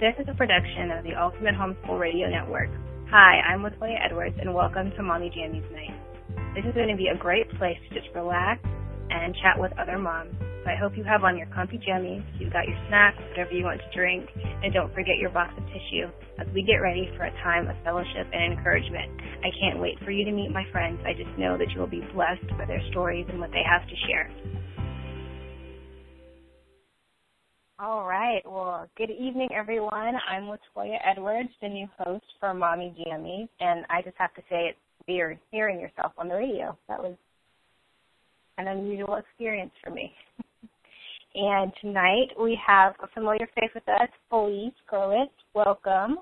This is a production of the Ultimate Homeschool Radio Network. Hi, I'm Latoya Edwards, and welcome to Mommy Jammies Night. This is going to be a great place to just relax and chat with other moms. So I hope you have on your comfy jammies, you've got your snacks, whatever you want to drink, and don't forget your box of tissue as we get ready for a time of fellowship and encouragement. I can't wait for you to meet my friends. I just know that you will be blessed by their stories and what they have to share. All right. Well, good evening, everyone. I'm Latoya Edwards, the new host for Mommy Jammies, and I just have to say it's weird hearing yourself on the radio. That was an unusual experience for me. and tonight we have a familiar face with us, Felice Gerwitz. Welcome.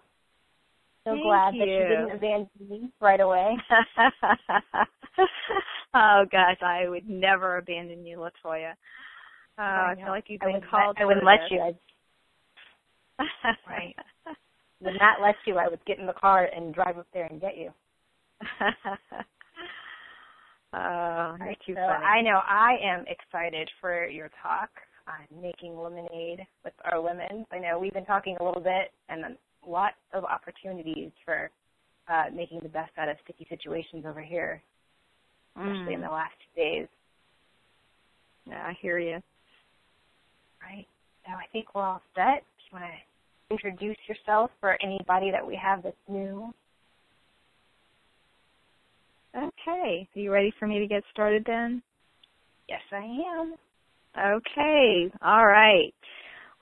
So Thank glad you. that you didn't abandon me right away. oh gosh, I would never abandon you, Latoya. Oh, I, feel like you've I been called. let, I wouldn't let this. you. I'd Right. would not let you. I would get in the car and drive up there and get you. oh, thank you're Right, too so funny. I know I am excited for your talk on making lemonade with our lemons. I know we've been talking a little bit and then lots of opportunities for uh, making the best out of sticky situations over here, especially in Mm. the last two days. Yeah, I hear you. Right. So I think we're all set. Do you want to introduce yourself for anybody that we have that's new? Okay, are you ready for me to get started then? Yes, I am. Okay, all right.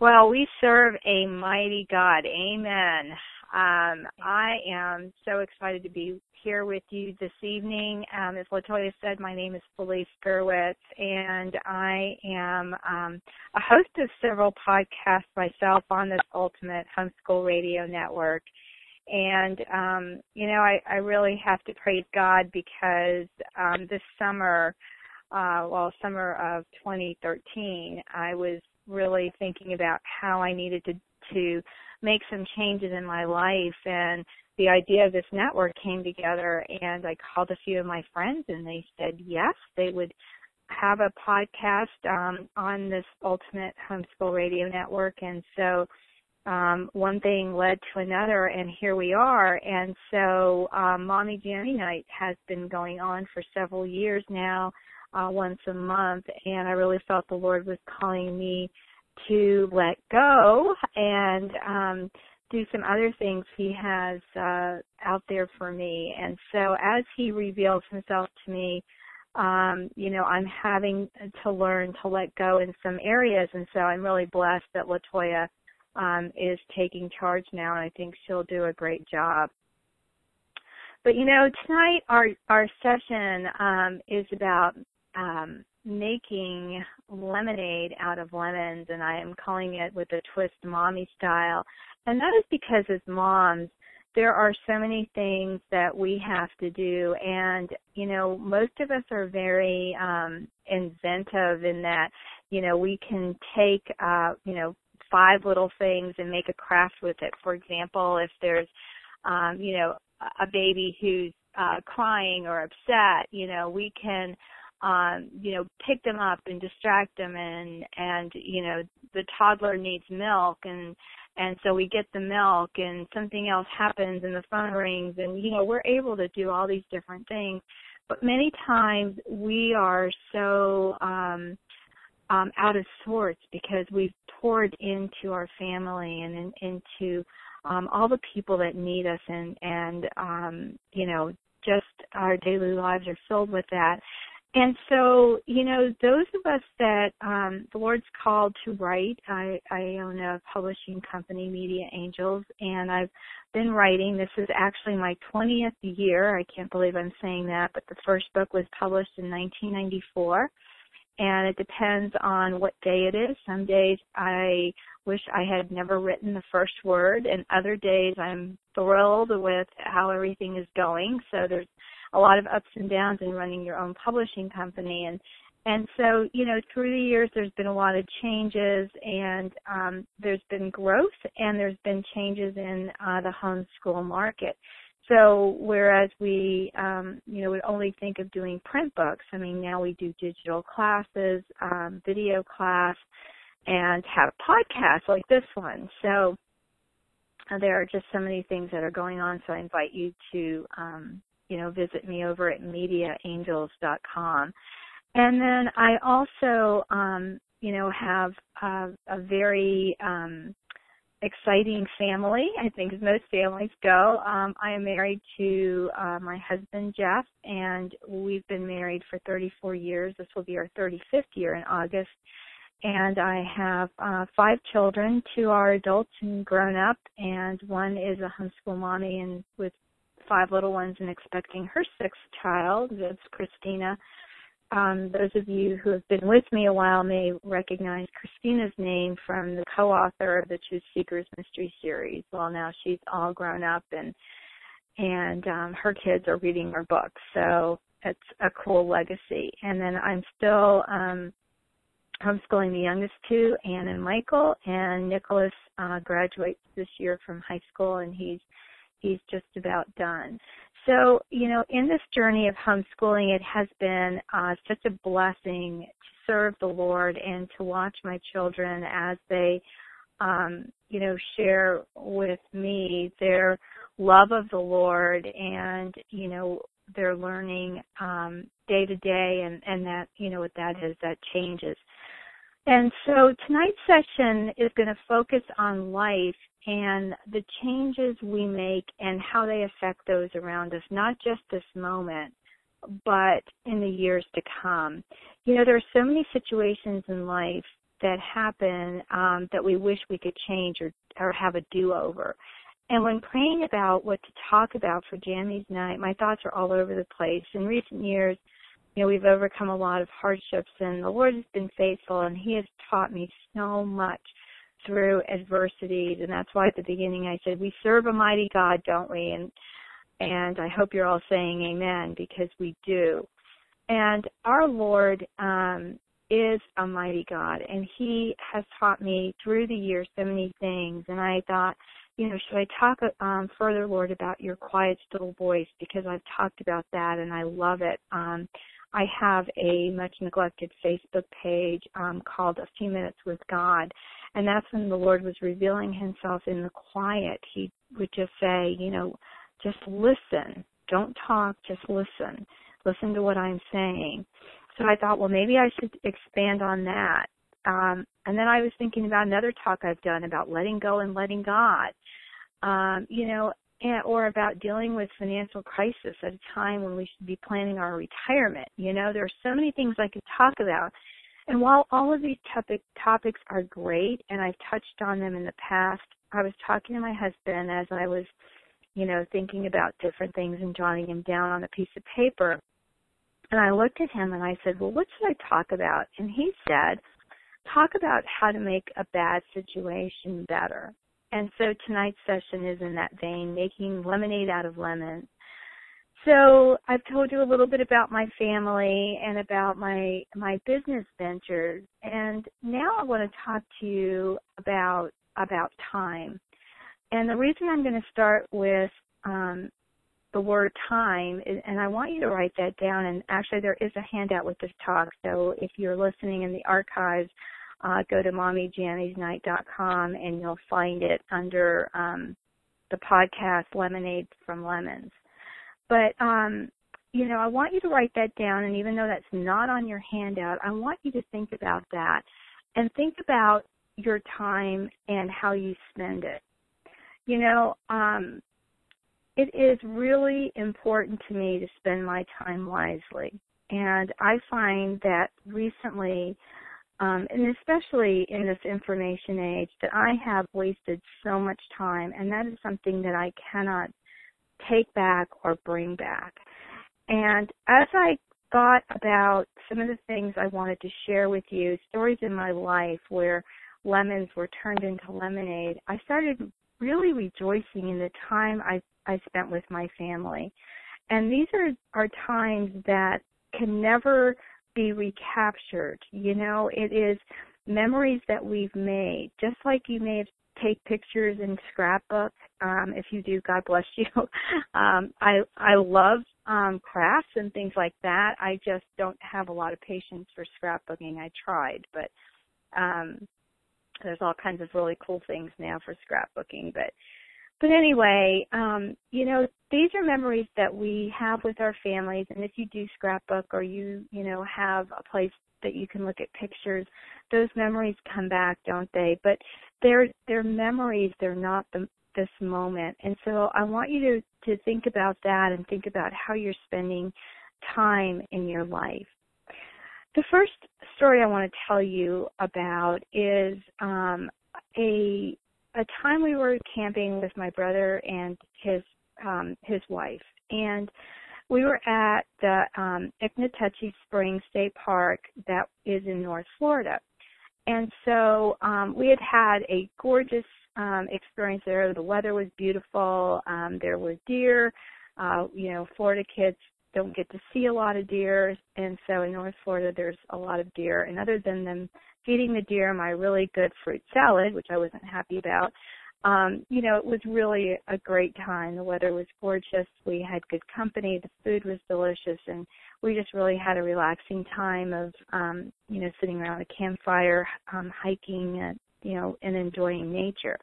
Well, we serve a mighty God. Amen. Um, I am so excited to be here with you this evening. Um, as Latoya said, my name is Felice Gerwitz, and I am um, a host of several podcasts myself on this Ultimate Homeschool Radio Network. And um, you know, I, I really have to praise God because um, this summer, uh, well, summer of 2013, I was really thinking about how I needed to to make some changes in my life and the idea of this network came together and I called a few of my friends and they said yes, they would have a podcast um, on this Ultimate Homeschool Radio Network. And so um, one thing led to another and here we are. And so um, Mommy Jammy Night has been going on for several years now uh, once a month and I really felt the Lord was calling me to let go and um do some other things he has uh out there for me. And so as he reveals himself to me um you know I'm having to learn to let go in some areas. And so I'm really blessed that Latoya um is taking charge now and I think she'll do a great job. But you know tonight our our session um is about um making lemonade out of lemons and I am calling it with a twist mommy style. And that is because as moms, there are so many things that we have to do and you know, most of us are very um inventive in that, you know, we can take uh, you know, five little things and make a craft with it. For example, if there's um, you know, a baby who's uh crying or upset, you know, we can um you know pick them up and distract them and and you know the toddler needs milk and and so we get the milk and something else happens and the phone rings and you know we're able to do all these different things. But many times we are so um um out of sorts because we've poured into our family and in, into um all the people that need us and and um you know just our daily lives are filled with that and so, you know, those of us that um, the Lord's called to write, I, I own a publishing company, Media Angels, and I've been writing. This is actually my 20th year. I can't believe I'm saying that, but the first book was published in 1994. And it depends on what day it is. Some days I wish I had never written the first word, and other days I'm thrilled with how everything is going. So there's a lot of ups and downs in running your own publishing company. And and so you know through the years there's been a lot of changes and um there's been growth and there's been changes in uh the homeschool market. So whereas we um you know would only think of doing print books i mean now we do digital classes um video class and have podcasts like this one. So there are just so many things that are going on. So I invite you to, um, you know, visit me over at mediaangels.com. And then I also, um, you know, have a, a very um, exciting family. I think as most families go. Um, I am married to uh, my husband Jeff, and we've been married for 34 years. This will be our 35th year in August. And I have uh, five children. Two are adults and grown up, and one is a homeschool mommy and with five little ones and expecting her sixth child. That's Christina um, those of you who have been with me a while may recognize Christina's name from the co-author of the Truth Seekers Mystery Series. Well, now she's all grown up and and um, her kids are reading her books, so it's a cool legacy. And then I'm still um, homeschooling the youngest two, Anne and Michael, and Nicholas uh, graduates this year from high school, and he's he's just about done. So, you know, in this journey of homeschooling, it has been uh, such a blessing to serve the Lord and to watch my children as they, um, you know, share with me their love of the Lord and, you know, their learning um, day to day and, and that, you know, what that is, that changes. And so tonight's session is going to focus on life and the changes we make and how they affect those around us, not just this moment, but in the years to come. You know, there are so many situations in life that happen um, that we wish we could change or, or have a do-over. And when praying about what to talk about for Jammies Night, my thoughts are all over the place. In recent years, you know, we've overcome a lot of hardships and the Lord has been faithful and He has taught me so much through adversities and that's why at the beginning I said we serve a mighty God, don't we? And and I hope you're all saying amen because we do. And our Lord um is a mighty God and he has taught me through the years so many things and I thought you know, should I talk um, further, Lord, about your quiet, still voice? Because I've talked about that and I love it. Um, I have a much neglected Facebook page um, called A Few Minutes with God. And that's when the Lord was revealing himself in the quiet. He would just say, you know, just listen. Don't talk, just listen. Listen to what I'm saying. So I thought, well, maybe I should expand on that. Um, and then I was thinking about another talk I've done about letting go and letting God. Um, you know, and, or about dealing with financial crisis at a time when we should be planning our retirement. You know, there are so many things I could talk about. And while all of these topic, topics are great and I've touched on them in the past, I was talking to my husband as I was, you know, thinking about different things and jotting them down on a piece of paper. And I looked at him and I said, well, what should I talk about? And he said, talk about how to make a bad situation better. And so tonight's session is in that vein, making lemonade out of lemons. So I've told you a little bit about my family and about my my business ventures, and now I want to talk to you about about time. And the reason I'm going to start with um, the word time, is, and I want you to write that down. And actually, there is a handout with this talk, so if you're listening in the archives, uh, go to mommyjammiesnight.com and you'll find it under um, the podcast Lemonade from Lemons. But um, you know, I want you to write that down, and even though that's not on your handout, I want you to think about that and think about your time and how you spend it. You know, um, it is really important to me to spend my time wisely. And I find that recently um, and especially in this information age, that I have wasted so much time, and that is something that I cannot take back or bring back. And as I thought about some of the things I wanted to share with you, stories in my life where lemons were turned into lemonade, I started really rejoicing in the time I, I spent with my family. And these are, are times that can never be recaptured. You know, it is memories that we've made, just like you may have take pictures in scrapbook. Um, if you do, God bless you. um, I I love um, crafts and things like that. I just don't have a lot of patience for scrapbooking. I tried, but um, there's all kinds of really cool things now for scrapbooking. But but anyway, um, you know, these are memories that we have with our families and if you do scrapbook or you, you know, have a place that you can look at pictures, those memories come back, don't they? But they're they're memories, they're not the this moment. And so I want you to to think about that and think about how you're spending time in your life. The first story I want to tell you about is um, a a time we were camping with my brother and his um, his wife, and we were at the um, Springs State Park that is in North Florida. And so um, we had had a gorgeous um, experience there. The weather was beautiful. Um, there were deer. Uh, you know, Florida kids don't get to see a lot of deer, and so in North Florida there's a lot of deer. And other than them feeding the deer my really good fruit salad, which I wasn't happy about, um, you know, it was really a great time. The weather was gorgeous. We had good company. The food was delicious, and we just really had a relaxing time of, um, you know, sitting around a campfire, um, hiking, and, you know, and enjoying nature.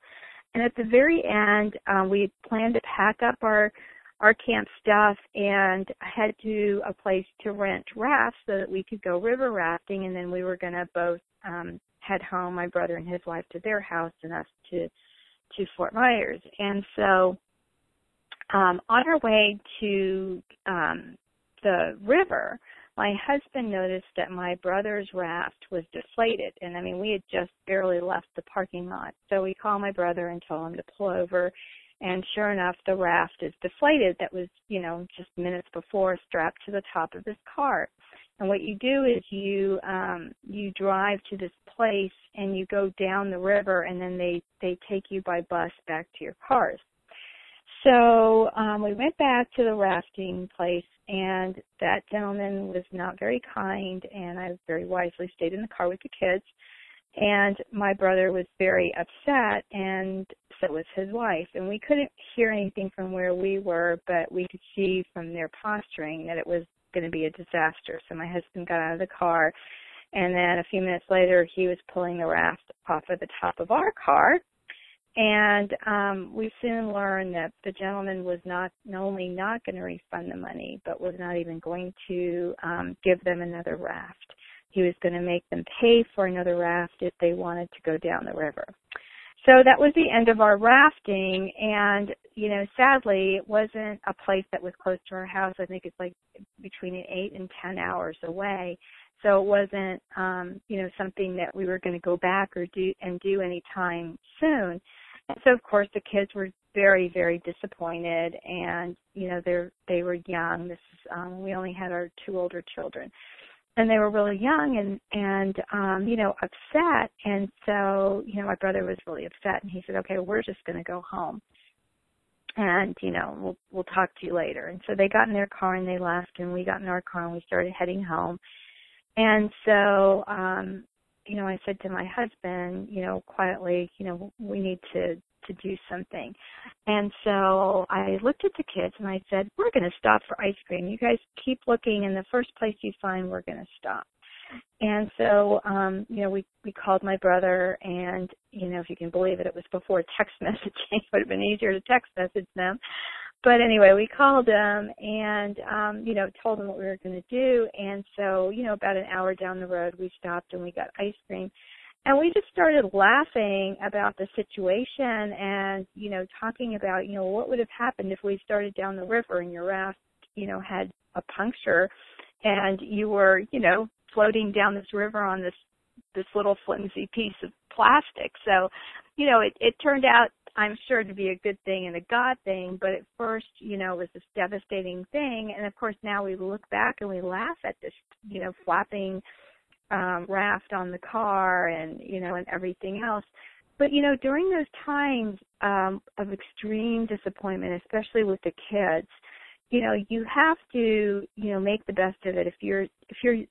And at the very end, um, we planned to pack up our our camp stuff and head to a place to rent rafts so that we could go river rafting and then we were going to both um head home my brother and his wife to their house and us to to Fort Myers. And so um, on our way to um, the river, my husband noticed that my brother's raft was deflated. And I mean, we had just barely left the parking lot. So we called my brother and told him to pull over. And sure enough, the raft is deflated that was, you know, just minutes before strapped to the top of his car. And what you do is you um, you drive to this place and you go down the river, and then they they take you by bus back to your cars. So um, we went back to the rafting place, and that gentleman was not very kind, and I very wisely stayed in the car with the kids. And my brother was very upset, and so was his wife. And we couldn't hear anything from where we were, but we could see from their posturing that it was going to be a disaster. So my husband got out of the car, and then a few minutes later, he was pulling the raft off of the top of our car. And um, we soon learned that the gentleman was not, not only not going to refund the money, but was not even going to um, give them another raft. He was going to make them pay for another raft if they wanted to go down the river. So that was the end of our rafting and, you know, sadly it wasn't a place that was close to our house. I think it's like between eight and ten hours away. So it wasn't, um, you know, something that we were going to go back or do and do anytime soon. And so of course the kids were very, very disappointed and, you know, they're, they were young. This is, um, we only had our two older children and they were really young and and um you know upset. And so you know my brother was really upset and he said okay we're just going to go home and you know we'll we'll talk to you later. And so they got in their car and they left and we got in our car and we started heading home. And so um you know i said to my husband you know quietly you know we need to to do something. And so I looked at the kids and I said, we're going to stop for ice cream. You guys keep looking and the first place you find, we're going to stop. And so, um, you know, we, we called my brother and, you know, if you can believe it, it was before text messaging. it would have been easier to text message them. But anyway, we called them and, um, you know, told them what we were going to do. And so, you know, about an hour down the road, we stopped and we got ice cream and we just started laughing about the situation and you know talking about you know what would have happened if we started down the river and your raft you know had a puncture and you were you know floating down this river on this this little flimsy piece of plastic. So you know it it turned out i'm sure to be a good thing and a god thing but at first you know it was this devastating thing. And of course now we look back and we laugh at this you know flapping um, raft on the car and you know and everything else. But you know during those times um, of extreme disappointment, especially with the kids, you know you have to you know make the best of it. If you're if you're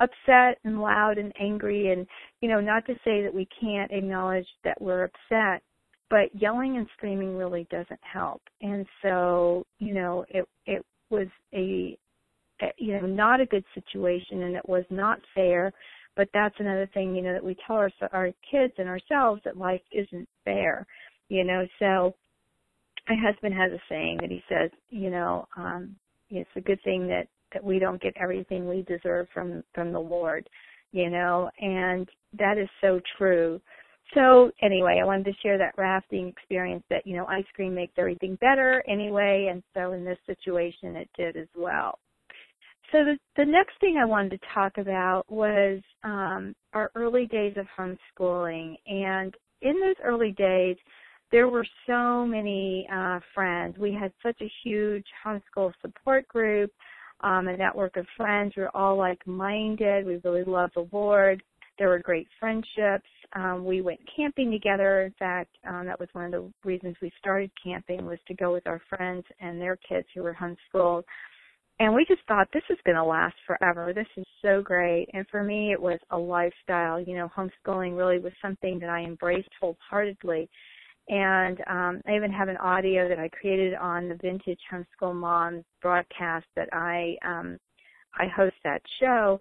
upset and loud and angry and you know not to say that we can't acknowledge that we're upset but yelling and screaming really doesn't help and so you know it it was a you know not a good situation and it was not fair but that's another thing you know that we tell our our kids and ourselves that life isn't fair you know so my husband has a saying that he says, you know, um, it's a good thing that that we don't get everything we deserve from from the Lord, you know, and that is so true. So anyway, I wanted to share that rafting experience that, you know, ice cream makes everything better anyway, and so in this situation it did as well. So the, the next thing I wanted to talk about was um, our early days of homeschooling. And in those early days, there were so many uh, friends. We had such a huge homeschool support group, um, a network of friends. We were all like-minded. We really loved the Lord. There were great friendships. Um, we went camping together. In fact, um, that was one of the reasons we started camping was to go with our friends and their kids who were homeschooled. And we just thought this is going to last forever. This is so great. And for me, it was a lifestyle. You know, homeschooling really was something that I embraced wholeheartedly. And um, I even have an audio that I created on the Vintage Homeschool Moms broadcast that I um, I host that show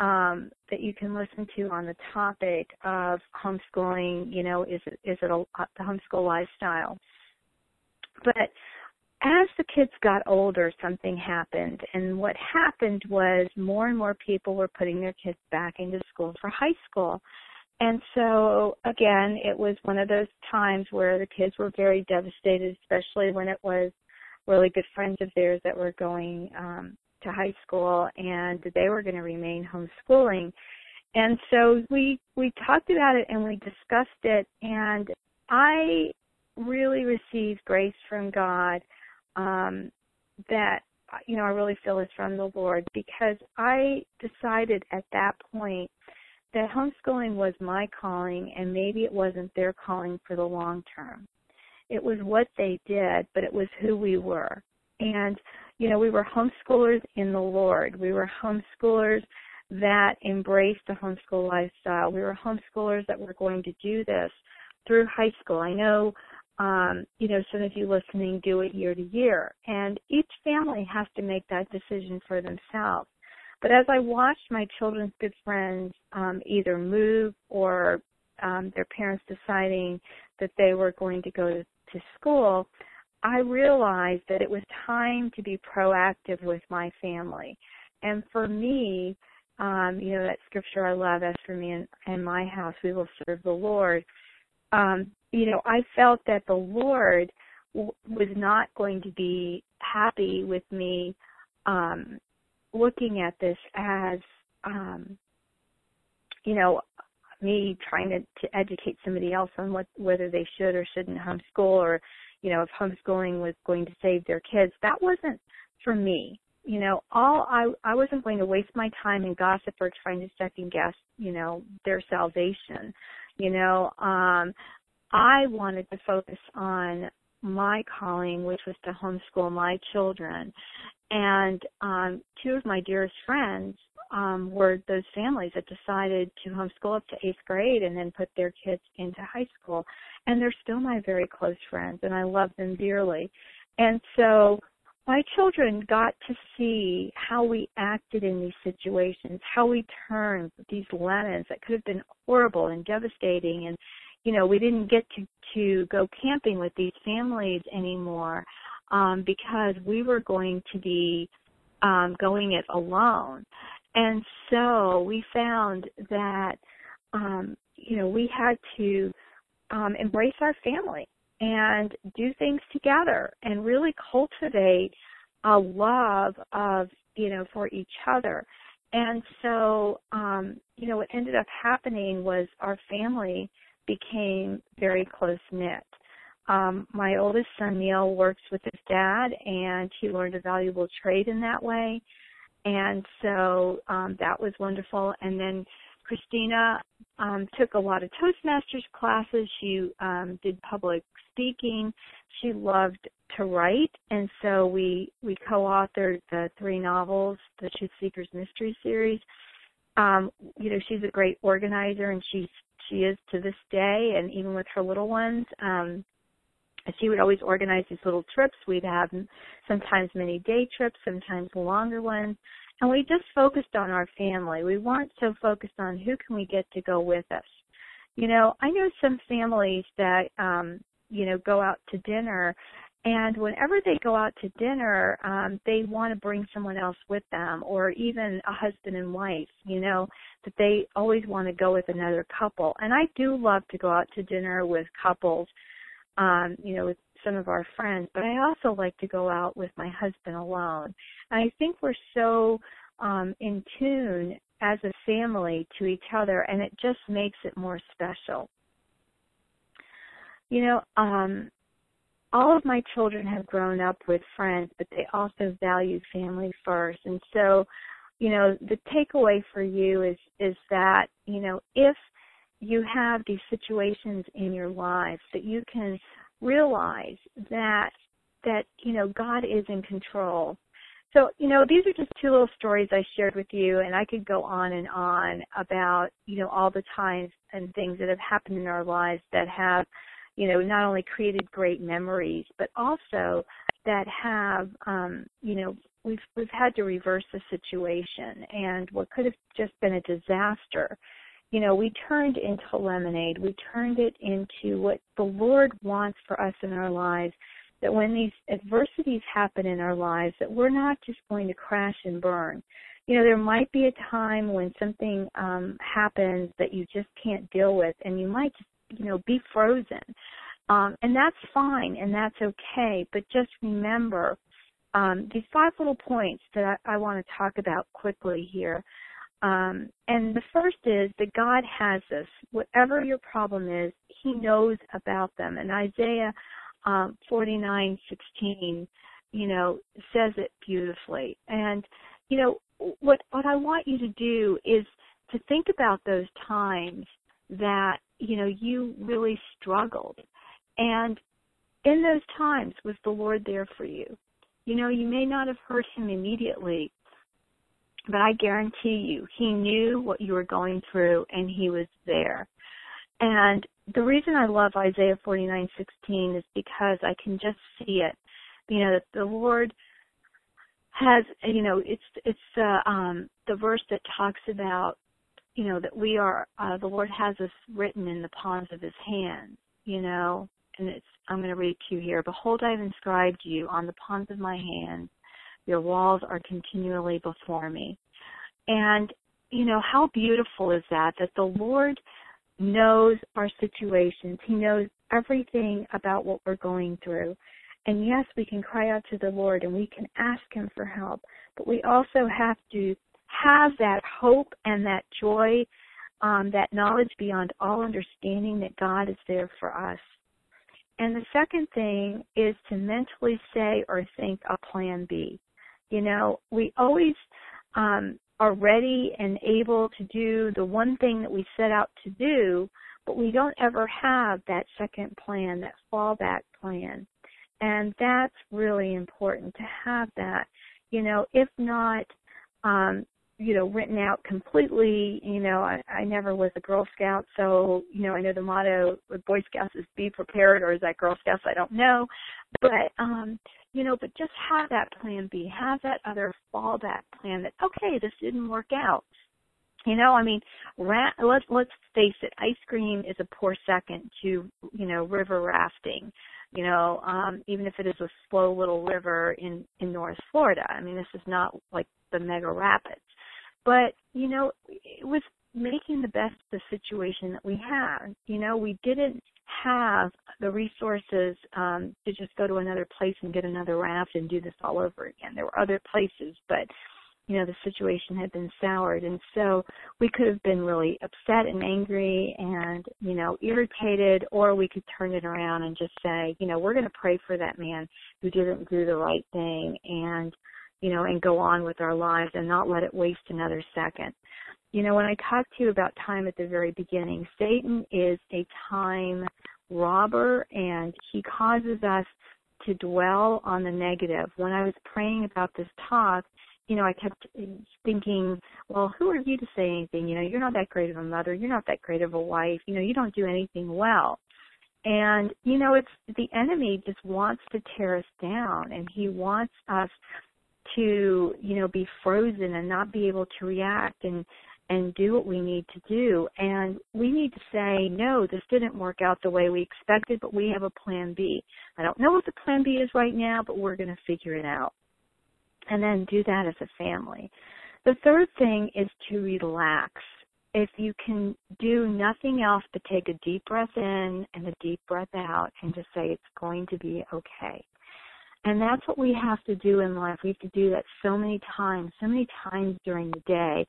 um, that you can listen to on the topic of homeschooling. You know, is it is it a, the homeschool lifestyle? But as the kids got older, something happened, and what happened was more and more people were putting their kids back into school for high school. And so again, it was one of those times where the kids were very devastated, especially when it was really good friends of theirs that were going um, to high school and they were going to remain homeschooling. And so we we talked about it and we discussed it and I really received grace from God um that you know I really feel is from the Lord because I decided at that point that homeschooling was my calling and maybe it wasn't their calling for the long term. It was what they did, but it was who we were. And, you know, we were homeschoolers in the Lord. We were homeschoolers that embraced the homeschool lifestyle. We were homeschoolers that were going to do this through high school. I know, um, you know, some of you listening do it year to year. And each family has to make that decision for themselves. But as I watched my children's good friends um, either move or um, their parents deciding that they were going to go to, to school, I realized that it was time to be proactive with my family. And for me, um, you know, that scripture I love, as for me and, and my house, we will serve the Lord. Um, you know, I felt that the Lord w- was not going to be happy with me um, looking at this as um you know me trying to, to educate somebody else on what whether they should or shouldn't homeschool or you know if homeschooling was going to save their kids. That wasn't for me. You know all i i wasn't going to waste my time in gossip or trying to second guess you know their salvation. You know um i wanted to focus on my calling which was to homeschool my children and um, two of my dearest friends um, were those families that decided to homeschool up to eighth grade and then put their kids into high school. And they're still my very close friends, and I love them dearly. And so my children got to see how we acted in these situations, how we turned these lemons that could have been horrible and devastating and you know, we didn't get to to go camping with these families anymore um, because we were going to be um, going it alone. And so we found that, um, you know, we had to um, embrace our family and do things together and really cultivate a love of, you know, for each other. And so, um, you know, what ended up happening was our family became very close knit. Um, my oldest son Neil works with his dad, and he learned a valuable trade in that way, and so um, that was wonderful. And then Christina um, took a lot of Toastmasters classes. She um, did public speaking. She loved to write, and so we we co-authored the three novels, the Truth Seekers Mystery Series. Um, you know, she's a great organizer, and she's she is to this day, and even with her little ones. Um, she would always organize these little trips. We'd have sometimes many day trips, sometimes longer ones. And we just focused on our family. We weren't so focused on who can we get to go with us. You know, I know some families that, um, you know, go out to dinner And whenever they go out to dinner, um, they want to bring someone else with them, or even a husband and wife. You know that they always want to go with another couple. And I do love to go out to dinner with couples. Um, you know, with some of our friends, but I also like to go out with my husband alone. And I think we're so um, in tune as a family to each other, and it just makes it more special. You know, um, all of my children have grown up with friends, but they also value family first. And so, you know, the takeaway for you is is that, you know, if you have these situations in your lives that you can realize that that, you know, God is in control. So, you know, these are just two little stories I shared with you and I could go on and on about, you know, all the times and things that have happened in our lives that have you know, not only created great memories, but also that have, um, you know, we've we've had to reverse the situation, and what could have just been a disaster, you know, we turned into lemonade. We turned it into what the Lord wants for us in our lives. That when these adversities happen in our lives, that we're not just going to crash and burn. You know, there might be a time when something um, happens that you just can't deal with, and you might just you know, be frozen. Um, and that's fine and that's okay, but just remember um, these five little points that I, I want to talk about quickly here. Um, and the first is that God has this. Whatever your problem is, He knows about them. And Isaiah um, 49:16, you know, says it beautifully. And you know, what what I want you to do is to think about those times that you know you really struggled. And in those times was the lord there for you? You know you may not have heard him immediately but i guarantee you he knew what you were going through and he was there. And the reason i love isaiah 49:16 is because i can just see it. You know that the lord has you know it's it's uh, um the verse that talks about you know, that we are, uh, the Lord has us written in the palms of his hand, you know, and it's, I'm going to read to you here. Behold, I have inscribed you on the palms of my hand. Your walls are continually before me. And, you know, how beautiful is that, that the Lord knows our situations. He knows everything about what we're going through. And yes, we can cry out to the Lord and we can ask Him for help, but we also have to have that hope and that joy, um, that knowledge beyond all understanding that God is there for us. And the second thing is to mentally say or think a plan B. You know, we always um, are ready and able to do the one thing that we set out to do, but we don't ever have that second plan, that fallback plan. And that's really important to have that. You know, if not, um, you know, written out completely. You know, I, I never was a Girl Scout, so you know, I know the motto with Boy Scouts is "Be prepared," or is that Girl Scouts? I don't know, but um, you know, but just have that plan B, have that other fallback plan. That okay, this didn't work out. You know, I mean, ra- let's let's face it. Ice cream is a poor second to you know river rafting. You know, um, even if it is a slow little river in in North Florida. I mean, this is not like the mega rapids. But, you know, it was making the best of the situation that we had. You know, we didn't have the resources um, to just go to another place and get another raft and do this all over again. There were other places, but you know the situation had been soured, and so we could have been really upset and angry and you know irritated, or we could turn it around and just say, you know, we're going to pray for that man who didn't do the right thing, and you know, and go on with our lives and not let it waste another second. You know, when I talked to you about time at the very beginning, Satan is a time robber and he causes us to dwell on the negative. When I was praying about this talk, you know, I kept thinking, well, who are you to say anything? You know, you're not that great of a mother. You're not that great of a wife. You know, you don't do anything well. And, you know, it's the enemy just wants to tear us down and he wants us to you know be frozen and not be able to react and and do what we need to do. And we need to say, no, this didn't work out the way we expected, but we have a plan B. I don't know what the plan B is right now, but we're going to figure it out. And then do that as a family. The third thing is to relax. If you can do nothing else but take a deep breath in and a deep breath out and just say it's going to be okay. And that's what we have to do in life. We have to do that so many times, so many times during the day.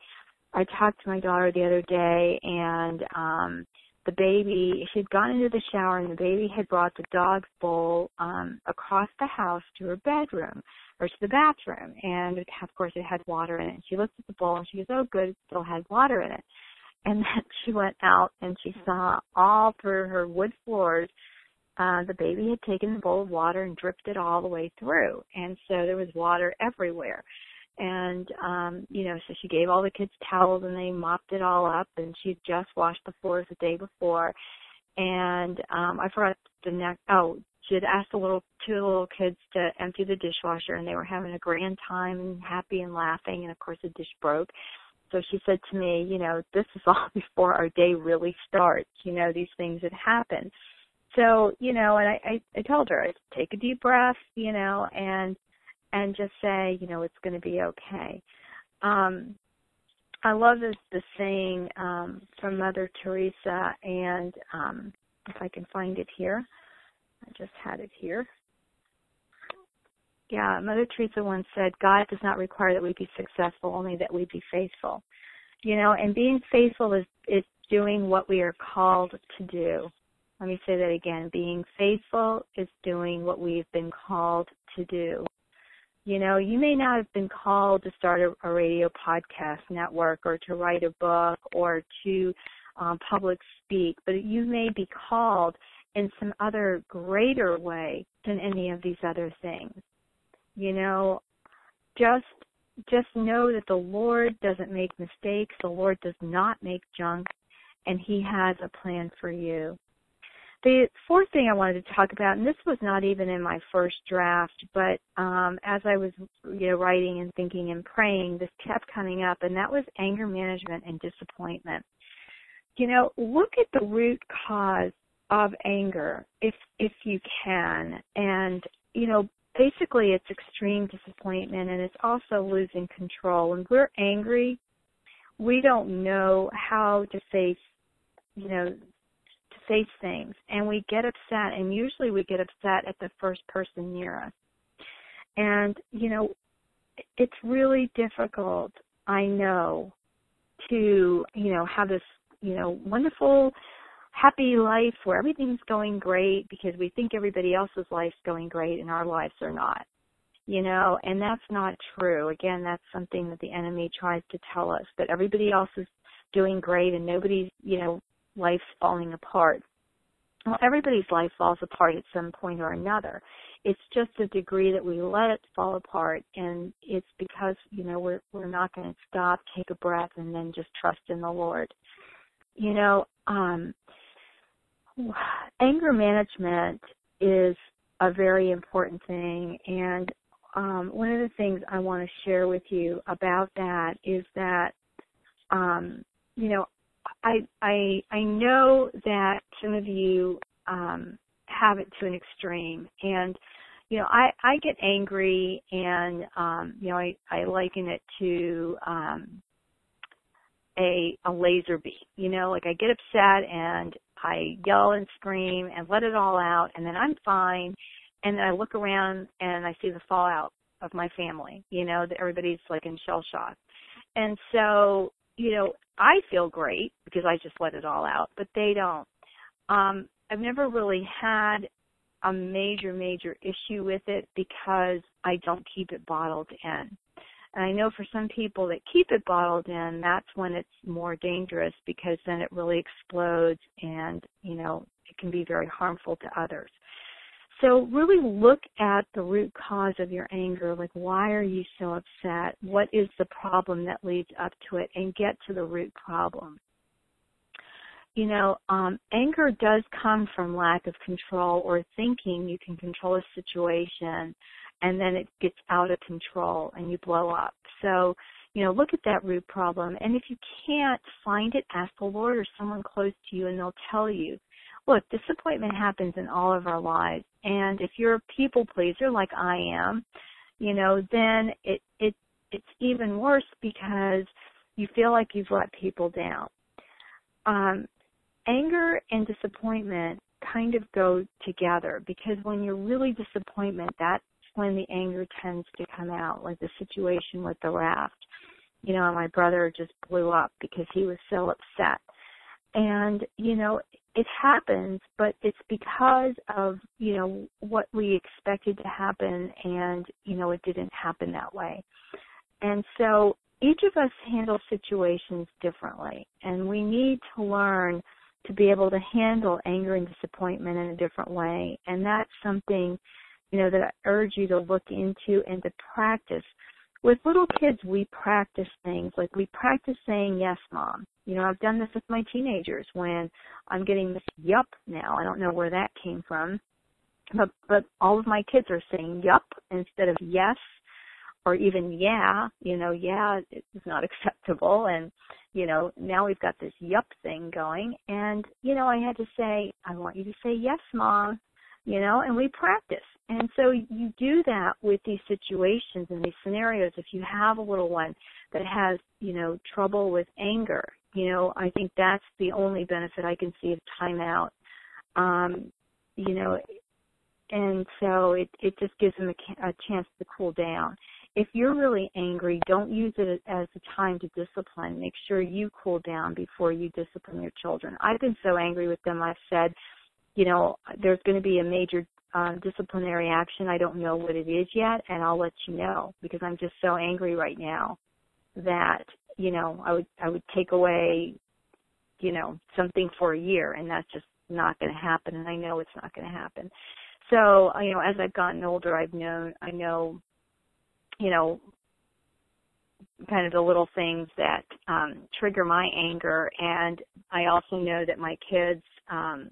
I talked to my daughter the other day and um the baby she had gone into the shower and the baby had brought the dog's bowl um across the house to her bedroom or to the bathroom and of course it had water in it. She looked at the bowl and she goes, Oh good, it still has water in it. And then she went out and she saw all through her wood floors uh, the baby had taken the bowl of water and dripped it all the way through. And so there was water everywhere. And, um, you know, so she gave all the kids towels and they mopped it all up and she just washed the floors the day before. And, um, I forgot the next, oh, she had asked the little, two little kids to empty the dishwasher and they were having a grand time and happy and laughing. And of course the dish broke. So she said to me, you know, this is all before our day really starts. You know, these things had happened so you know and I, I i told her take a deep breath you know and and just say you know it's going to be okay. Um i love this saying um from mother teresa and um if i can find it here i just had it here. Yeah mother teresa once said god does not require that we be successful only that we be faithful. You know and being faithful is is doing what we are called to do let me say that again. Being faithful is doing what we've been called to do. You know, you may not have been called to start a, a radio podcast network or to write a book or to um, public speak, but you may be called in some other greater way than any of these other things. You know, just just know that the Lord doesn't make mistakes. The Lord does not make junk, and He has a plan for you. The fourth thing I wanted to talk about, and this was not even in my first draft, but um, as I was you know writing and thinking and praying, this kept coming up, and that was anger management and disappointment. You know, look at the root cause of anger if if you can, and you know basically it's extreme disappointment and it's also losing control. When we're angry, we don't know how to face you know face things and we get upset and usually we get upset at the first person near us. And, you know, it's really difficult, I know, to, you know, have this, you know, wonderful, happy life where everything's going great because we think everybody else's life's going great and our lives are not. You know, and that's not true. Again, that's something that the enemy tries to tell us that everybody else is doing great and nobody's, you know, life's falling apart. Well, everybody's life falls apart at some point or another. It's just the degree that we let it fall apart, and it's because you know we're we're not going to stop, take a breath, and then just trust in the Lord. You know, um, anger management is a very important thing, and um, one of the things I want to share with you about that is that um, you know I I I know that some of you um, have it to an extreme, and you know I I get angry, and um, you know I I liken it to um, a a laser beam. You know, like I get upset and I yell and scream and let it all out, and then I'm fine, and then I look around and I see the fallout of my family. You know, that everybody's like in shell shock, and so you know, I feel great because I just let it all out, but they don't. Um, I've never really had a major, major issue with it because I don't keep it bottled in. And I know for some people that keep it bottled in, that's when it's more dangerous because then it really explodes and, you know, it can be very harmful to others. So really look at the root cause of your anger, like why are you so upset? What is the problem that leads up to it and get to the root problem. You know, um, anger does come from lack of control or thinking you can control a situation and then it gets out of control and you blow up. So, you know, look at that root problem. And if you can't find it, ask the Lord or someone close to you and they'll tell you. Look, disappointment happens in all of our lives. And if you're a people pleaser like I am, you know, then it, it, it's even worse because you feel like you've let people down. Um, anger and disappointment kind of go together because when you're really disappointment, that's when the anger tends to come out, like the situation with the raft. You know, my brother just blew up because he was so upset. And, you know, it happens, but it's because of, you know, what we expected to happen and, you know, it didn't happen that way. And so each of us handle situations differently and we need to learn to be able to handle anger and disappointment in a different way. And that's something, you know, that I urge you to look into and to practice. With little kids, we practice things like we practice saying yes, mom. You know, I've done this with my teenagers when I'm getting this yup now. I don't know where that came from. But but all of my kids are saying yup instead of yes or even yeah, you know, yeah is not acceptable and you know, now we've got this yup thing going and you know, I had to say, I want you to say yes, mom, you know, and we practice. And so you do that with these situations and these scenarios. If you have a little one that has, you know, trouble with anger, you know, I think that's the only benefit I can see of timeout. Um, you know, and so it it just gives them a, a chance to cool down if you're really angry, don't use it as a time to discipline. Make sure you cool down before you discipline your children. I've been so angry with them. I've said, you know, there's going to be a major uh, disciplinary action. I don't know what it is yet, and I'll let you know because I'm just so angry right now that you know I would I would take away, you know, something for a year, and that's just not going to happen. And I know it's not going to happen. So you know, as I've gotten older, I've known I know you know, kind of the little things that um, trigger my anger, and I also know that my kids um,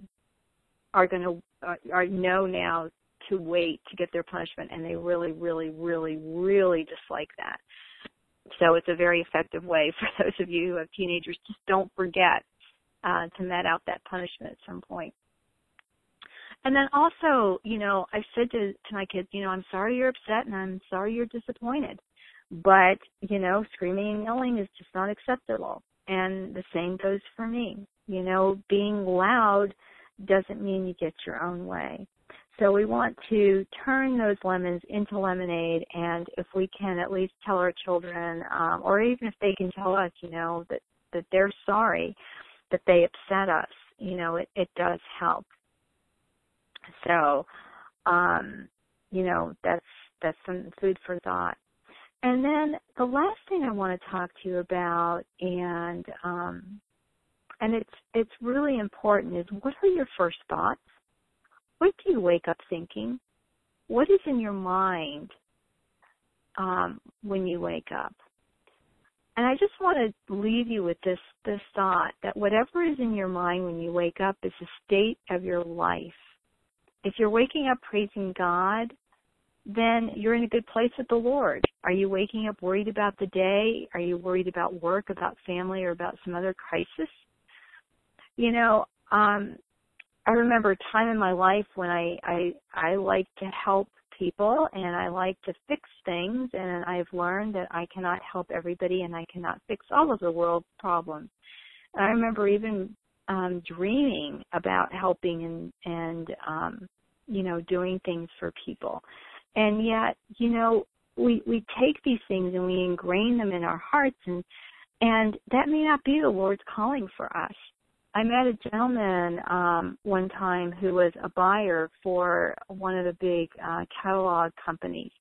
are going to uh, are know now to wait to get their punishment, and they really, really, really, really dislike that. So it's a very effective way for those of you who have teenagers. Just don't forget uh, to met out that punishment at some point. And then also, you know, I said to, to my kids, you know, I'm sorry you're upset and I'm sorry you're disappointed. But, you know, screaming and yelling is just not acceptable. And the same goes for me. You know, being loud doesn't mean you get your own way. So we want to turn those lemons into lemonade, and if we can at least tell our children, um, or even if they can tell us, you know, that that they're sorry that they upset us, you know, it, it does help. So, um, you know, that's that's some food for thought. And then the last thing I want to talk to you about, and um, and it's it's really important, is what are your first thoughts? What do you wake up thinking? What is in your mind um, when you wake up? And I just want to leave you with this this thought that whatever is in your mind when you wake up is a state of your life if you're waking up praising God, then you're in a good place with the Lord. Are you waking up worried about the day? Are you worried about work, about family, or about some other crisis? You know, um, I remember a time in my life when I, I I like to help people and I like to fix things and I've learned that I cannot help everybody and I cannot fix all of the world's problems. And I remember even um, dreaming about helping and and um, you know doing things for people, and yet you know we we take these things and we ingrain them in our hearts, and and that may not be the Lord's calling for us. I met a gentleman um, one time who was a buyer for one of the big uh, catalog companies.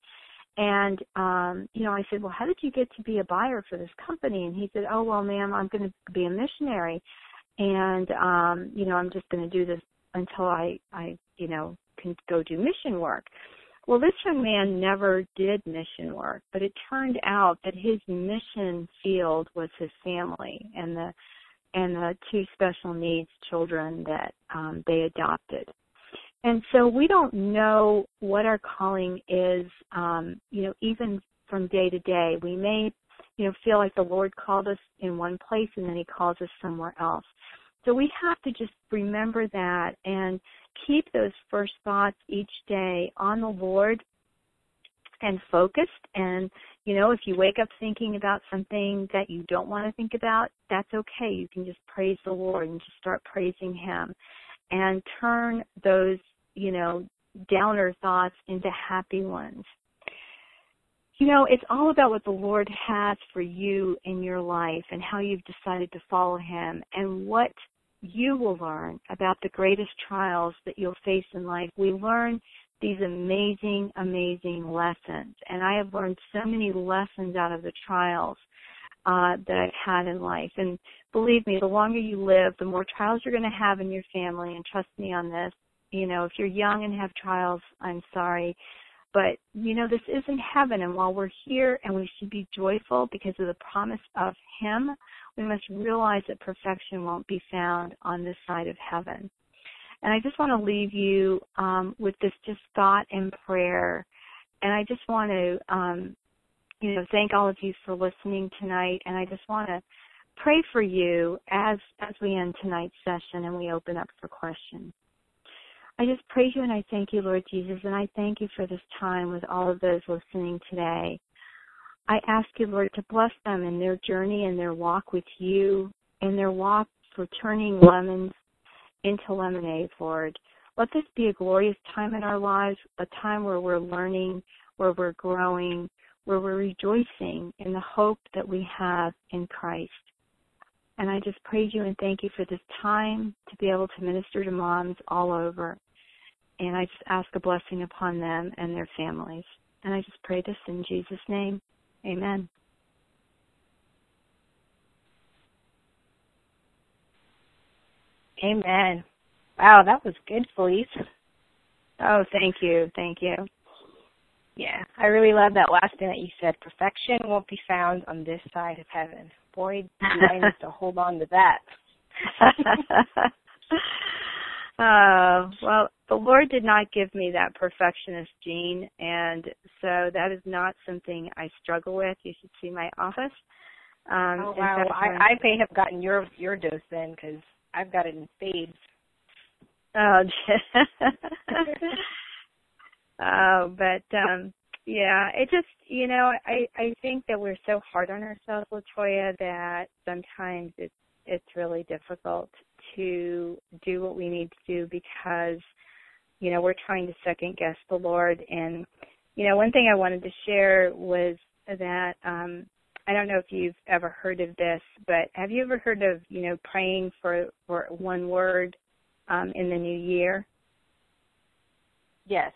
And um, you know, I said, "Well, how did you get to be a buyer for this company?" And he said, "Oh, well, ma'am, I'm going to be a missionary." and um you know i'm just going to do this until i i you know can go do mission work well this young man never did mission work but it turned out that his mission field was his family and the and the two special needs children that um they adopted and so we don't know what our calling is um you know even from day to day we may you know, feel like the Lord called us in one place and then he calls us somewhere else. So we have to just remember that and keep those first thoughts each day on the Lord and focused. And you know if you wake up thinking about something that you don't want to think about that's okay. You can just praise the lord and just start praising him. And turn those you know downer thoughts into happy ones. You know, it's all about what the Lord has for you in your life and how you've decided to follow Him and what you will learn about the greatest trials that you'll face in life. We learn these amazing, amazing lessons. And I have learned so many lessons out of the trials uh, that I've had in life. And believe me, the longer you live, the more trials you're going to have in your family. And trust me on this. You know, if you're young and have trials, I'm sorry. But, you know, this isn't heaven. And while we're here and we should be joyful because of the promise of Him, we must realize that perfection won't be found on this side of heaven. And I just want to leave you um, with this just thought and prayer. And I just want to, um, you know, thank all of you for listening tonight. And I just want to pray for you as as we end tonight's session and we open up for questions. I just praise you and I thank you, Lord Jesus, and I thank you for this time with all of those listening today. I ask you, Lord, to bless them in their journey and their walk with you, in their walk for turning lemons into lemonade, Lord. Let this be a glorious time in our lives, a time where we're learning, where we're growing, where we're rejoicing in the hope that we have in Christ. And I just praise you and thank you for this time to be able to minister to moms all over. And I just ask a blessing upon them and their families. And I just pray this in Jesus' name. Amen. Amen. Wow, that was good, Felice. Oh, thank you. Thank you. Yeah, I really love that last thing that you said. Perfection won't be found on this side of heaven. Boy, do I need to hold on to that. uh, well, the Lord did not give me that perfectionist gene, and so that is not something I struggle with. You should see my office. Um, oh wow! Fact, I, I may have gotten your your dose then because I've got it in spades. Oh, oh, but um yeah, it just you know I I think that we're so hard on ourselves, Latoya, that sometimes it's it's really difficult to do what we need to do because you know we're trying to second guess the Lord. And you know one thing I wanted to share was that um I don't know if you've ever heard of this, but have you ever heard of, you know, praying for, for one word um, in the new year? Yes.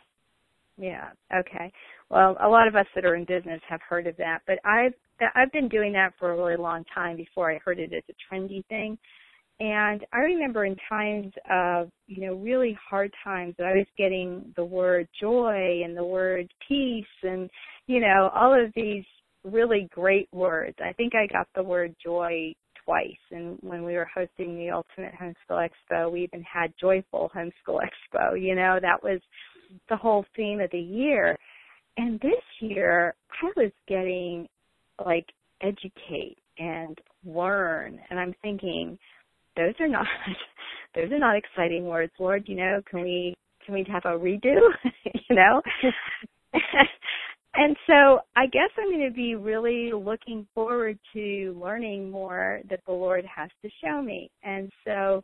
Yeah. Okay. Well, a lot of us that are in business have heard of that, but I've I've been doing that for a really long time before I heard it as a trendy thing. And I remember in times of, you know, really hard times that I was getting the word joy and the word peace and, you know, all of these really great words. I think I got the word joy twice. And when we were hosting the Ultimate Homeschool Expo, we even had Joyful Homeschool Expo. You know, that was the whole theme of the year. And this year, I was getting like educate and learn. And I'm thinking, those are not, those are not exciting words, Lord. You know, can we, can we have a redo? you know? and so I guess I'm going to be really looking forward to learning more that the Lord has to show me. And so,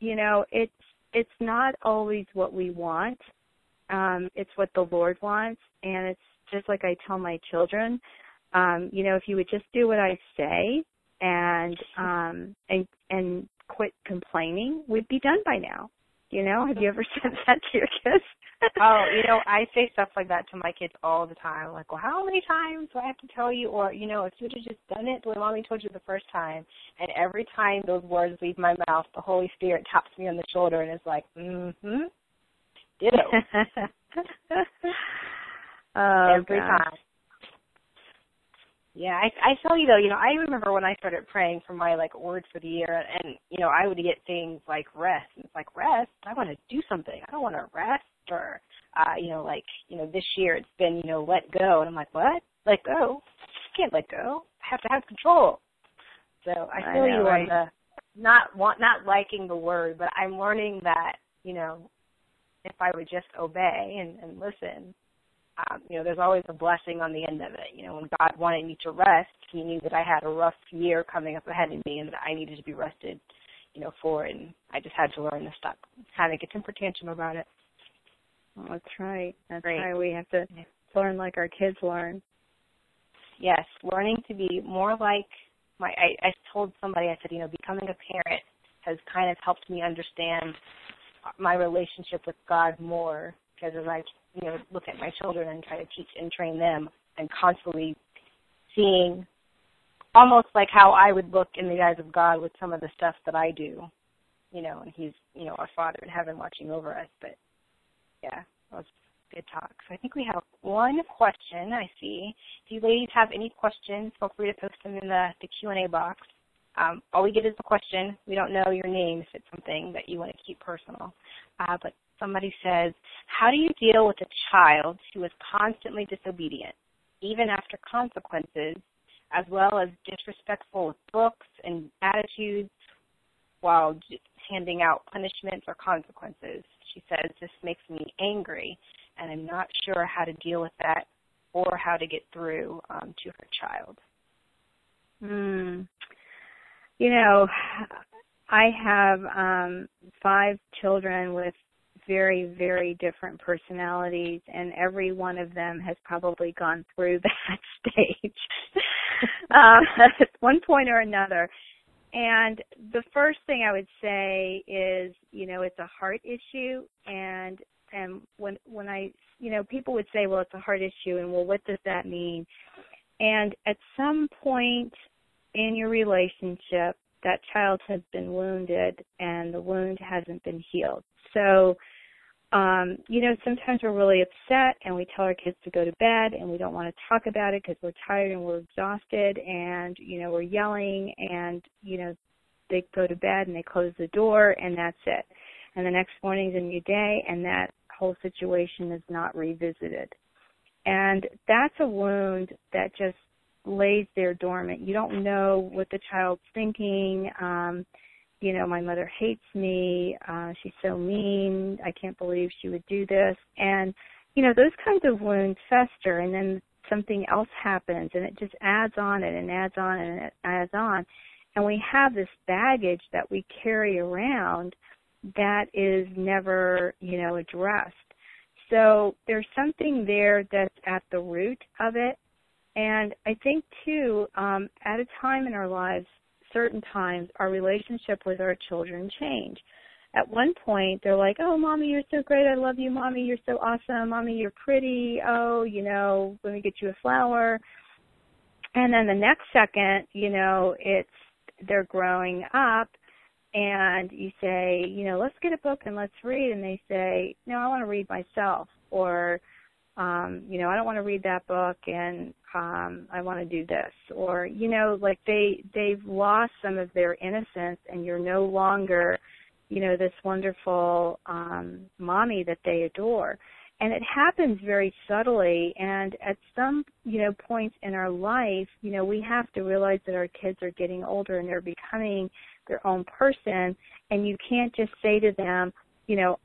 you know, it's it's not always what we want. Um, it's what the Lord wants, and it's just like I tell my children. Um, you know, if you would just do what I say and um, and and quit complaining, we'd be done by now. You know, have you ever said that to your kids? oh, you know, I say stuff like that to my kids all the time. Like, well, how many times do I have to tell you? Or, you know, if you'd have just done it the way mommy told you the first time. And every time those words leave my mouth, the Holy Spirit taps me on the shoulder and is like, mm-hmm, ditto. oh, every gosh. time. Yeah, I I tell you though, you know, I remember when I started praying for my like word for the year, and you know, I would get things like rest. And it's like rest. I want to do something. I don't want to rest or, uh, you know, like you know, this year it's been you know let go, and I'm like, what? Let go? I can't let go. I have to have control. So I feel I know, you right? on the not want not liking the word, but I'm learning that you know if I would just obey and, and listen, um, you know, there's always a blessing on the end of it. You know, when God wanted me to rest, He knew that I had a rough year coming up ahead of me, and that I needed to be rested, you know, for it. And I just had to learn to stop having a temper tantrum about it. Well, that's right. That's Great. right. We have to Yeah. learn like our kids learn. Yes, learning to be more like my. I, I told somebody, I said, you know, becoming a parent has kind of helped me understand my relationship with God more because as I, you know, look at my children and try to teach and train them, I'm constantly seeing almost like how I would look in the eyes of God with some of the stuff that I do, you know, and He's, you know, our Father in heaven watching over us. But yeah, that was good talk. So I think we have one question I see. If you ladies have any questions, feel free to post them in the, the Q&A box. Um, all we get is a question. We don't know your name if it's something that you want to keep personal. Uh, but somebody says, how do you deal with a child who is constantly disobedient, even after consequences, as well as disrespectful with books and attitudes while handing out punishments or consequences? She says, this makes me angry, and I'm not sure how to deal with that or how to get through um, to her child. Hmm. You know, I have um five children with very, very different personalities and every one of them has probably gone through that stage um, at one point or another. And the first thing I would say is, you know, it's a heart issue and and when when I you know, people would say, Well, it's a heart issue and well what does that mean? And at some point in your relationship, that child has been wounded and the wound hasn't been healed. So, um, you know, sometimes we're really upset and we tell our kids to go to bed and we don't want to talk about it because we're tired and we're exhausted and, you know, we're yelling and, you know, they go to bed and they close the door and that's it. And the next morning's a new day and that whole situation is not revisited. And that's a wound that just lays there dormant. You don't know what the child's thinking. Um, you know, my mother hates me. Uh, she's so mean. I can't believe she would do this. And, you know, those kinds of wounds fester and then something else happens and it just adds on it and adds on and it adds on. And we have this baggage that we carry around that is never, you know, addressed. So there's something there that's at the root of it and I think too, um, at a time in our lives, certain times, our relationship with our children change. At one point, they're like, "Oh, mommy, you're so great. I love you, mommy. You're so awesome, mommy. You're pretty. Oh, you know, let me get you a flower." And then the next second, you know, it's they're growing up, and you say, you know, let's get a book and let's read, and they say, no, I want to read myself, or um, you know, I don't want to read that book and um I want to do this or you know, like they they've lost some of their innocence and you're no longer, you know, this wonderful um mommy that they adore. And it happens very subtly and at some, you know, points in our life, you know, we have to realize that our kids are getting older and they're becoming their own person and you can't just say to them, you know,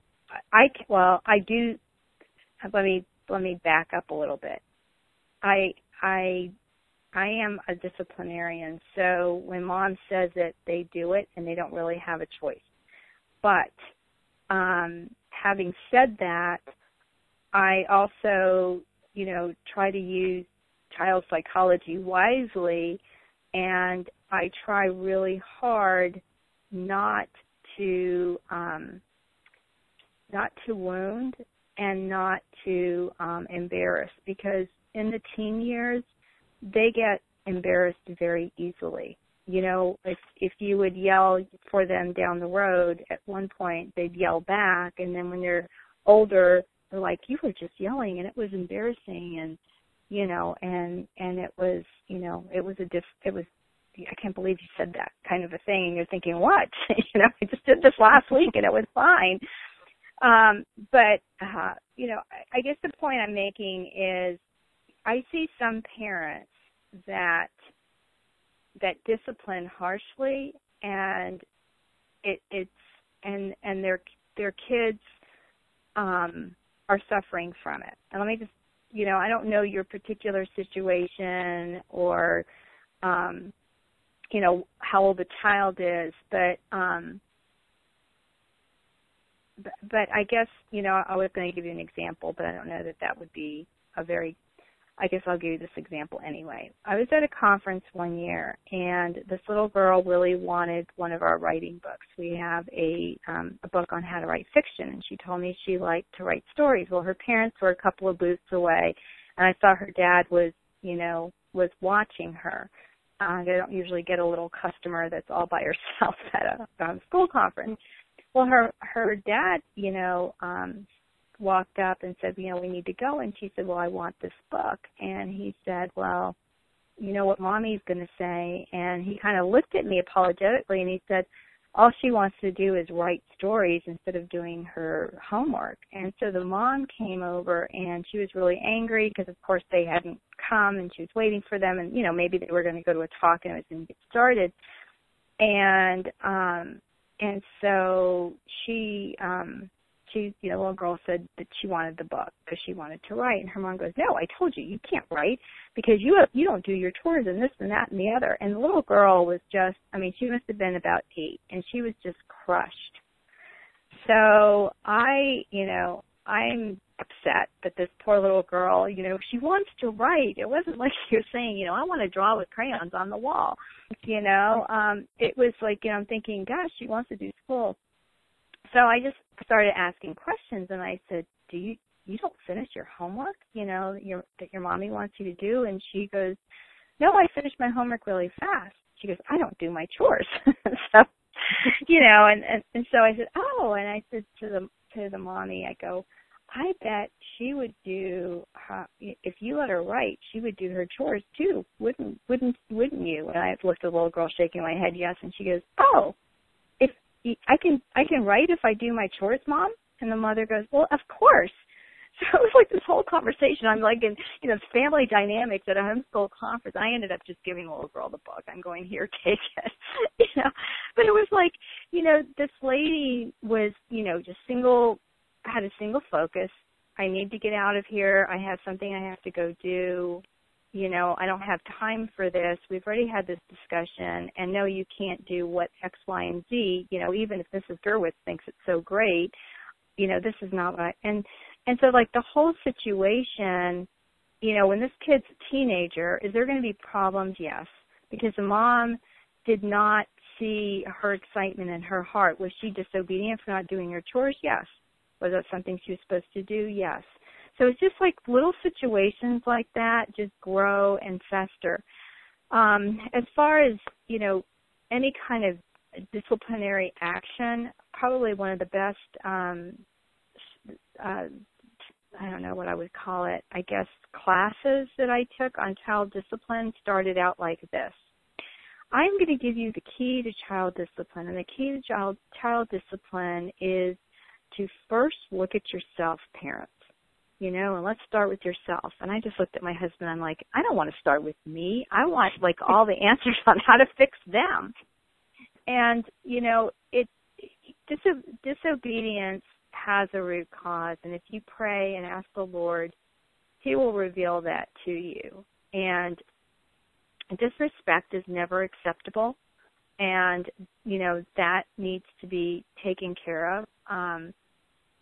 I well, I do let me let me back up a little bit. I I I am a disciplinarian, so when mom says it, they do it and they don't really have a choice. But um having said that, I also, you know, try to use child psychology wisely and I try really hard not to um not to wound and not to um, embarrass because in the teen years they get embarrassed very easily. You know, if if you would yell for them down the road, at one point they'd yell back, and then when they're older, they're like, "You were just yelling, and it was embarrassing," and you know, and and it was, you know, it was a diff, it was I can't believe you said that kind of a thing. And you're thinking, what? you know, I just did this last week and it was fine. Um, but uh, you know, I, I guess the point I'm making is, I see some parents that that discipline harshly and it it's and and their their kids um are suffering from it. And let me just you know, I don't know your particular situation or um you know how old the child is, but um but, I guess you know I was going to give you an example, but I don't know that that would be a very I guess I'll give you this example anyway. I was at a conference one year, and this little girl really wanted one of our writing books. We have a um, a book on how to write fiction, and she told me she liked to write stories. Well, her parents were a couple of booths away, and I saw her dad was, you know, was watching her. Uh, they don't usually get a little customer that's all by herself at a, a school conference. Well, her her dad, you know, um, walked up and said, you know, we need to go. And she said, well, I want this book. And he said, well, you know what mommy's going to say. And he kind of looked at me apologetically and he said, all she wants to do is write stories instead of doing her homework. And so the mom came over and she was really angry because of course they hadn't come and she was waiting for them and you know maybe they were going to go to a talk and it was going to get started. And um and so she um she, you know, the little girl said that she wanted the book because she wanted to write, and her mom goes, "No, I told you you can't write because you have, you don't do your chores and this and that and the other." And the little girl was just, I mean, she must have been about eight, and she was just crushed. So I, you know, I'm upset that this poor little girl, you know, she wants to write. It wasn't like you're saying, you know, I want to draw with crayons on the wall. You know, um, it was like, you know, I'm thinking, gosh, she wants to do school so I just started asking questions and I said, "Do you you don't finish your homework, you know, your that your mommy wants you to do?" And she goes, "No, I finished my homework really fast." She goes, "I don't do my chores." so, you know, and, and and so I said, "Oh," and I said to the to the mommy, I go, "I bet she would do her, if you let her write, she would do her chores too, wouldn't wouldn't wouldn't you?" And I looked at the little girl shaking my head, yes, and she goes, "Oh." If I can I can write if I do my chores, mom. And the mother goes, well, of course. So it was like this whole conversation. I'm like in you know family dynamics at a homeschool conference. I ended up just giving the little girl the book. I'm going here, take it. you know, but it was like you know this lady was you know just single had a single focus. I need to get out of here. I have something I have to go do you know, I don't have time for this. We've already had this discussion, and no, you can't do what X, Y, and Z. You know, even if Mrs. Gerwitz thinks it's so great, you know, this is not what. I, and and so like the whole situation, you know, when this kid's a teenager, is there going to be problems? Yes, because the mom did not see her excitement in her heart. Was she disobedient for not doing her chores? Yes. Was that something she was supposed to do? Yes. So it's just like little situations like that just grow and fester. Um, as far as, you know, any kind of disciplinary action, probably one of the best, um, uh, I don't know what I would call it, I guess classes that I took on child discipline started out like this. I'm going to give you the key to child discipline, and the key to child, child discipline is to first look at yourself, parents you know, and let's start with yourself. And I just looked at my husband. I'm like, I don't want to start with me. I want like all the answers on how to fix them. And you know, it diso- disobedience has a root cause, and if you pray and ask the Lord, He will reveal that to you. And disrespect is never acceptable, and you know that needs to be taken care of. Um,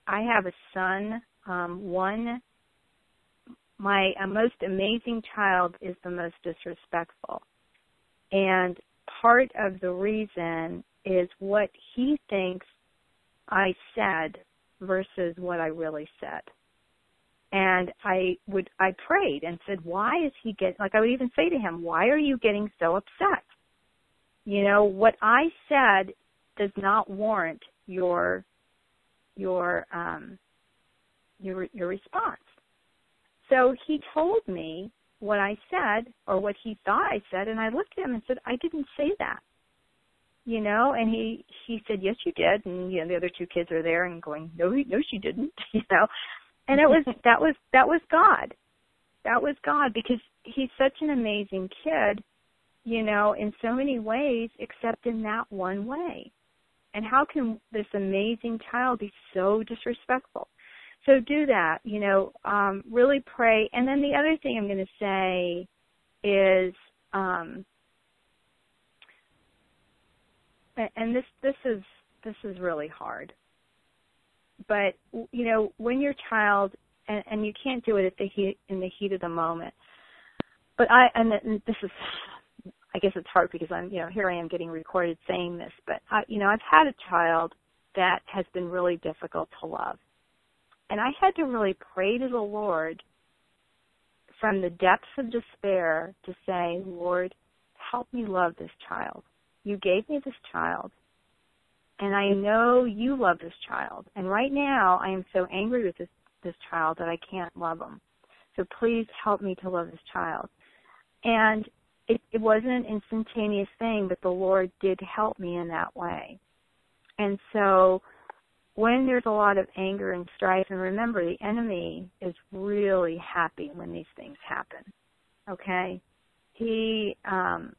I have a son um, one, my uh, most amazing child is the most disrespectful. And part of the reason is what he thinks I said versus what I really said. And I would, I prayed and said, why is he get, like I would even say to him, why are you getting so upset? You know, what I said does not warrant your, your, um, your your response. So he told me what I said or what he thought I said and I looked at him and said, I didn't say that. You know, and he he said, Yes you did and you know, the other two kids are there and going, No no she didn't you know. And it was that was that was God. That was God because he's such an amazing kid you know, in so many ways except in that one way. And how can this amazing child be so disrespectful? So do that, you know, um, really pray. And then the other thing I'm going to say is, um, and this this is this is really hard. But you know, when your child and, and you can't do it at the heat in the heat of the moment. But I and this is I guess it's hard because I'm, you know, here I am getting recorded saying this, but I, you know, I've had a child that has been really difficult to love. And I had to really pray to the Lord from the depths of despair to say, Lord, help me love this child. You gave me this child. And I know you love this child. And right now I am so angry with this, this child that I can't love him. So please help me to love this child. And it, it wasn't an instantaneous thing, but the Lord did help me in that way. And so when there's a lot of anger and strife, and remember, the enemy is really happy when these things happen. Okay? He, um,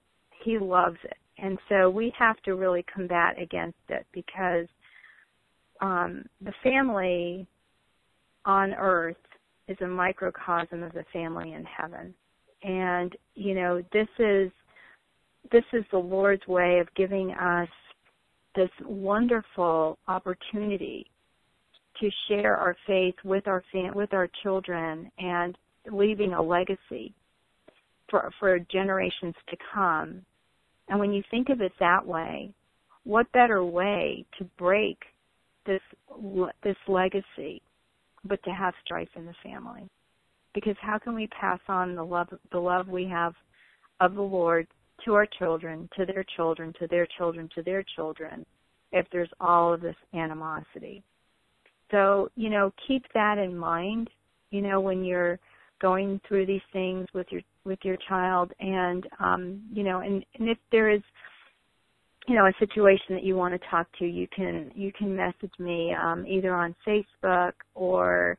he loves it. And so we have to really combat against it because um, the family on earth is a microcosm of the family in heaven and you know this is this is the Lord's way of giving us this wonderful opportunity to share our faith with our fam- with our children and leaving a legacy for for generations to come. And when you think of it that way, what better way to break this this legacy but to have strife in the family? Because how can we pass on the love the love we have of the Lord to our children, to their children, to their children, to their children if there's all of this animosity. So, you know, keep that in mind, you know, when you're going through these things with your with your child and um, you know, and, and if there is you know a situation that you want to talk to you can you can message me um, either on facebook or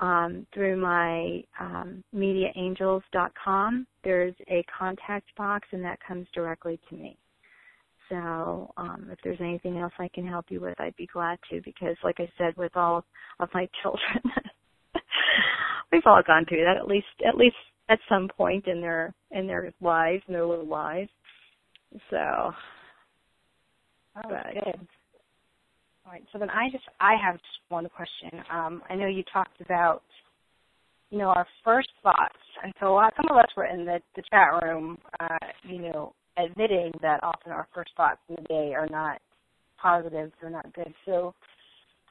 um, through my um, mediaangels.com. There's a contact box, and that comes directly to me. So um, if there's anything else I can help you with, I'd be glad to. Because, like I said, with all of my children, we've all gone through that at least at least at some point in their in their lives, in their little lives. So, oh, but, good. Right. So then I just I have just one question. Um, I know you talked about you know our first thoughts, and so a lot, some of us were in the the chat room, uh, you know, admitting that often our first thoughts in the day are not positive, they're not good. So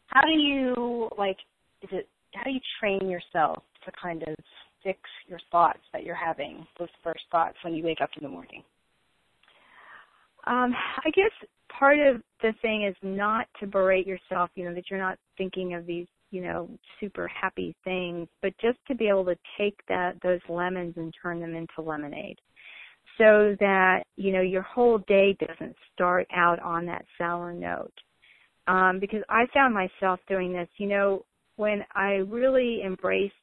how do you like? Is it how do you train yourself to kind of fix your thoughts that you're having, those first thoughts when you wake up in the morning? Um, I guess part of the thing is not to berate yourself, you know, that you're not thinking of these, you know, super happy things, but just to be able to take that those lemons and turn them into lemonade. So that, you know, your whole day doesn't start out on that sour note. Um, because I found myself doing this, you know, when I really embraced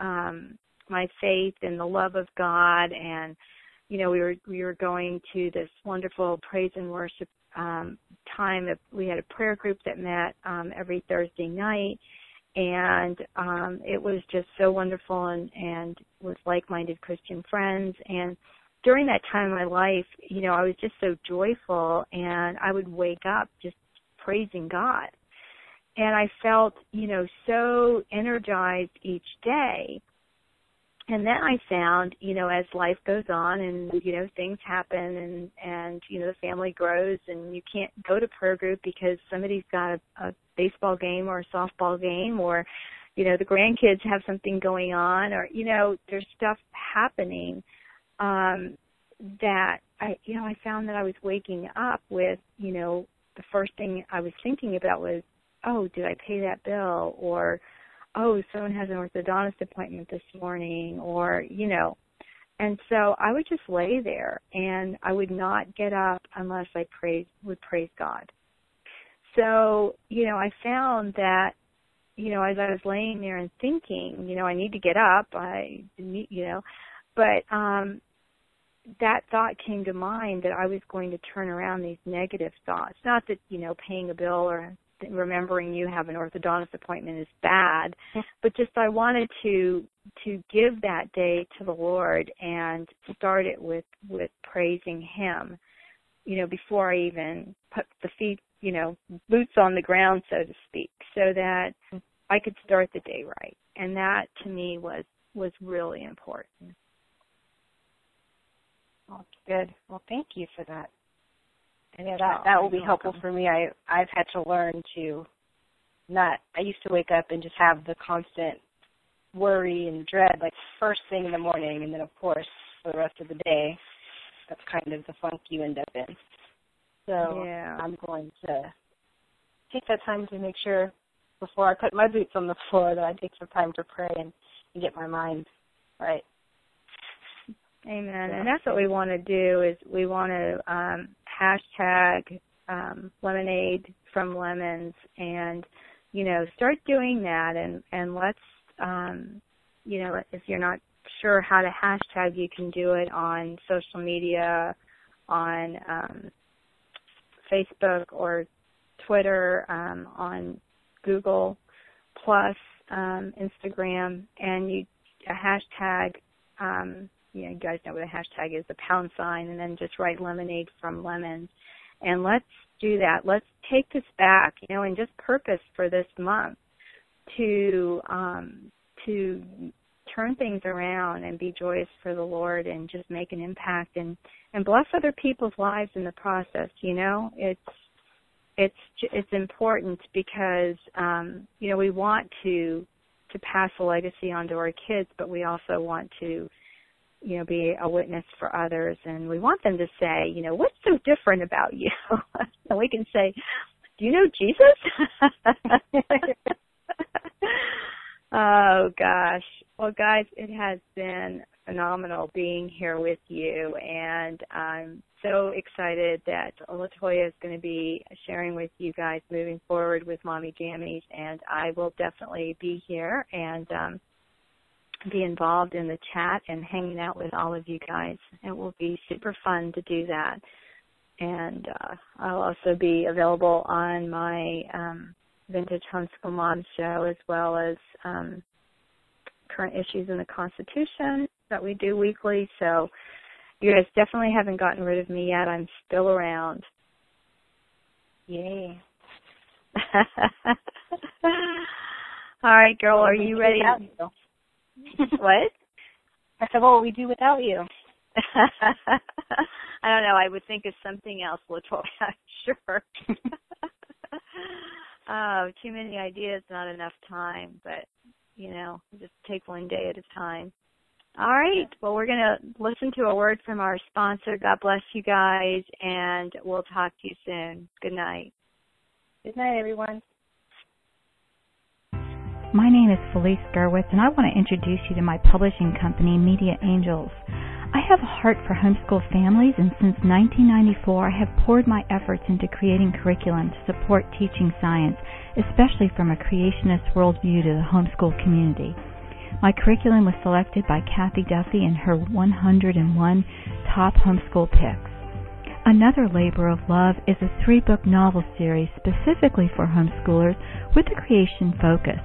um my faith and the love of God and you know, we were we were going to this wonderful praise and worship um, time. That we had a prayer group that met um, every Thursday night, and um, it was just so wonderful and and with like-minded Christian friends. And during that time in my life, you know, I was just so joyful, and I would wake up just praising God. And I felt, you know, so energized each day and then I found, you know, as life goes on and you know things happen and and you know the family grows and you can't go to prayer group because somebody's got a, a baseball game or a softball game or you know the grandkids have something going on or you know there's stuff happening um that I you know I found that I was waking up with you know the first thing I was thinking about was oh did I pay that bill? Or oh, someone has an orthodontist appointment this morning, or, you know. And so I would just lay there and I would not get up unless I praise, would praise God. So, you know, I found that, you know, as I was laying there and thinking, you know, I need to get up, I, you know, but, um, that thought came to mind that I was going to turn around these negative thoughts. Not that, you know, paying a bill or remembering you have an orthodontist appointment is bad, but just I wanted to to give that day to the Lord and start it with with praising him. You know, before I even put the feet, you know, boots on the ground so to speak, so that mm-hmm. I could start the day right. And that to me was was really important. Well, good. Well, thank you for that. And yeah, that that will be helpful for me. I I've had to learn to not. I used to wake up and just have the constant worry and dread, like first thing in the morning, and then of course for the rest of the day. That's kind of the funk you end up in. So yeah. I'm going to take that time to make sure before I put my boots on the floor that I take some time to pray and, and get my mind right. Amen. And that's what we want to do is we want to um, hashtag um, lemonade from lemons and you know start doing that and and let's um, you know if you're not sure how to hashtag you can do it on social media on um, Facebook or Twitter um, on Google plus um, Instagram and you a hashtag um, you know, you guys know what a hashtag is, the pound sign, and then just write lemonade from lemons. And let's do that. Let's take this back, you know, and just purpose for this month to um to turn things around and be joyous for the Lord and just make an impact and and bless other people's lives in the process, you know? It's it's it's important because um you know, we want to to pass a legacy on to our kids, but we also want to you know, be a witness for others. And we want them to say, you know, what's so different about you? and we can say, do you know Jesus? oh gosh. Well guys, it has been phenomenal being here with you and I'm so excited that Latoya is going to be sharing with you guys moving forward with Mommy Jammies and I will definitely be here and um be involved in the chat and hanging out with all of you guys. It will be super fun to do that. And uh, I'll also be available on my um, Vintage Homeschool Mom show as well as um, current issues in the Constitution that we do weekly. So you guys definitely haven't gotten rid of me yet. I'm still around. Yay. All right, girl, are you ready? what? I said, what would we do without you? I don't know. I would think of something else, Latoya. sure. oh, too many ideas, not enough time. But you know, just take one day at a time. All right. Well, we're going to listen to a word from our sponsor. God bless you guys, and we'll talk to you soon. Good night. Good night, everyone. My name is Felice Gerwitz, and I want to introduce you to my publishing company, Media Angels. I have a heart for homeschool families, and since 1994, I have poured my efforts into creating curriculum to support teaching science, especially from a creationist worldview to the homeschool community. My curriculum was selected by Cathy Duffy in her 101 top homeschool picks. Another labor of love is a three book novel series specifically for homeschoolers with a creation focus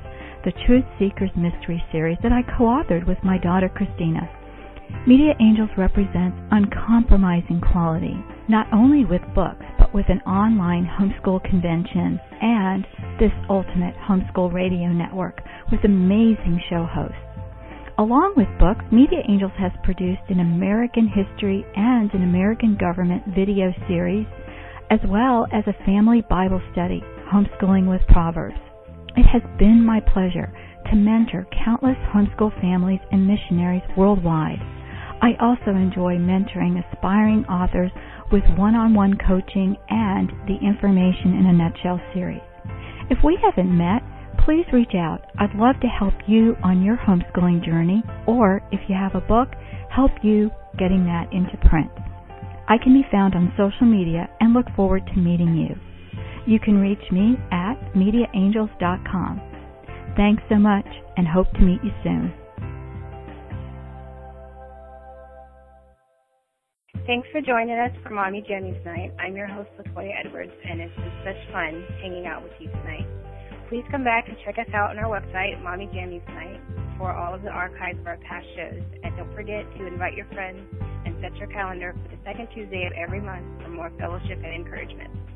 the Truth Seekers Mystery Series that I co-authored with my daughter Christina. Media Angels represents uncompromising quality, not only with books, but with an online homeschool convention and this ultimate homeschool radio network with amazing show hosts. Along with books, Media Angels has produced an American history and an American government video series, as well as a family Bible study, Homeschooling with Proverbs. It has been my pleasure to mentor countless homeschool families and missionaries worldwide. I also enjoy mentoring aspiring authors with one-on-one coaching and the Information in a Nutshell series. If we haven't met, please reach out. I'd love to help you on your homeschooling journey, or if you have a book, help you getting that into print. I can be found on social media and look forward to meeting you. You can reach me at mediaangels.com. Thanks so much and hope to meet you soon. Thanks for joining us for Mommy Jammies Night. I'm your host, Latoya Edwards, and it's been such fun hanging out with you tonight. Please come back and check us out on our website, Mommy Jammies Night, for all of the archives of our past shows. And don't forget to invite your friends and set your calendar for the second Tuesday of every month for more fellowship and encouragement.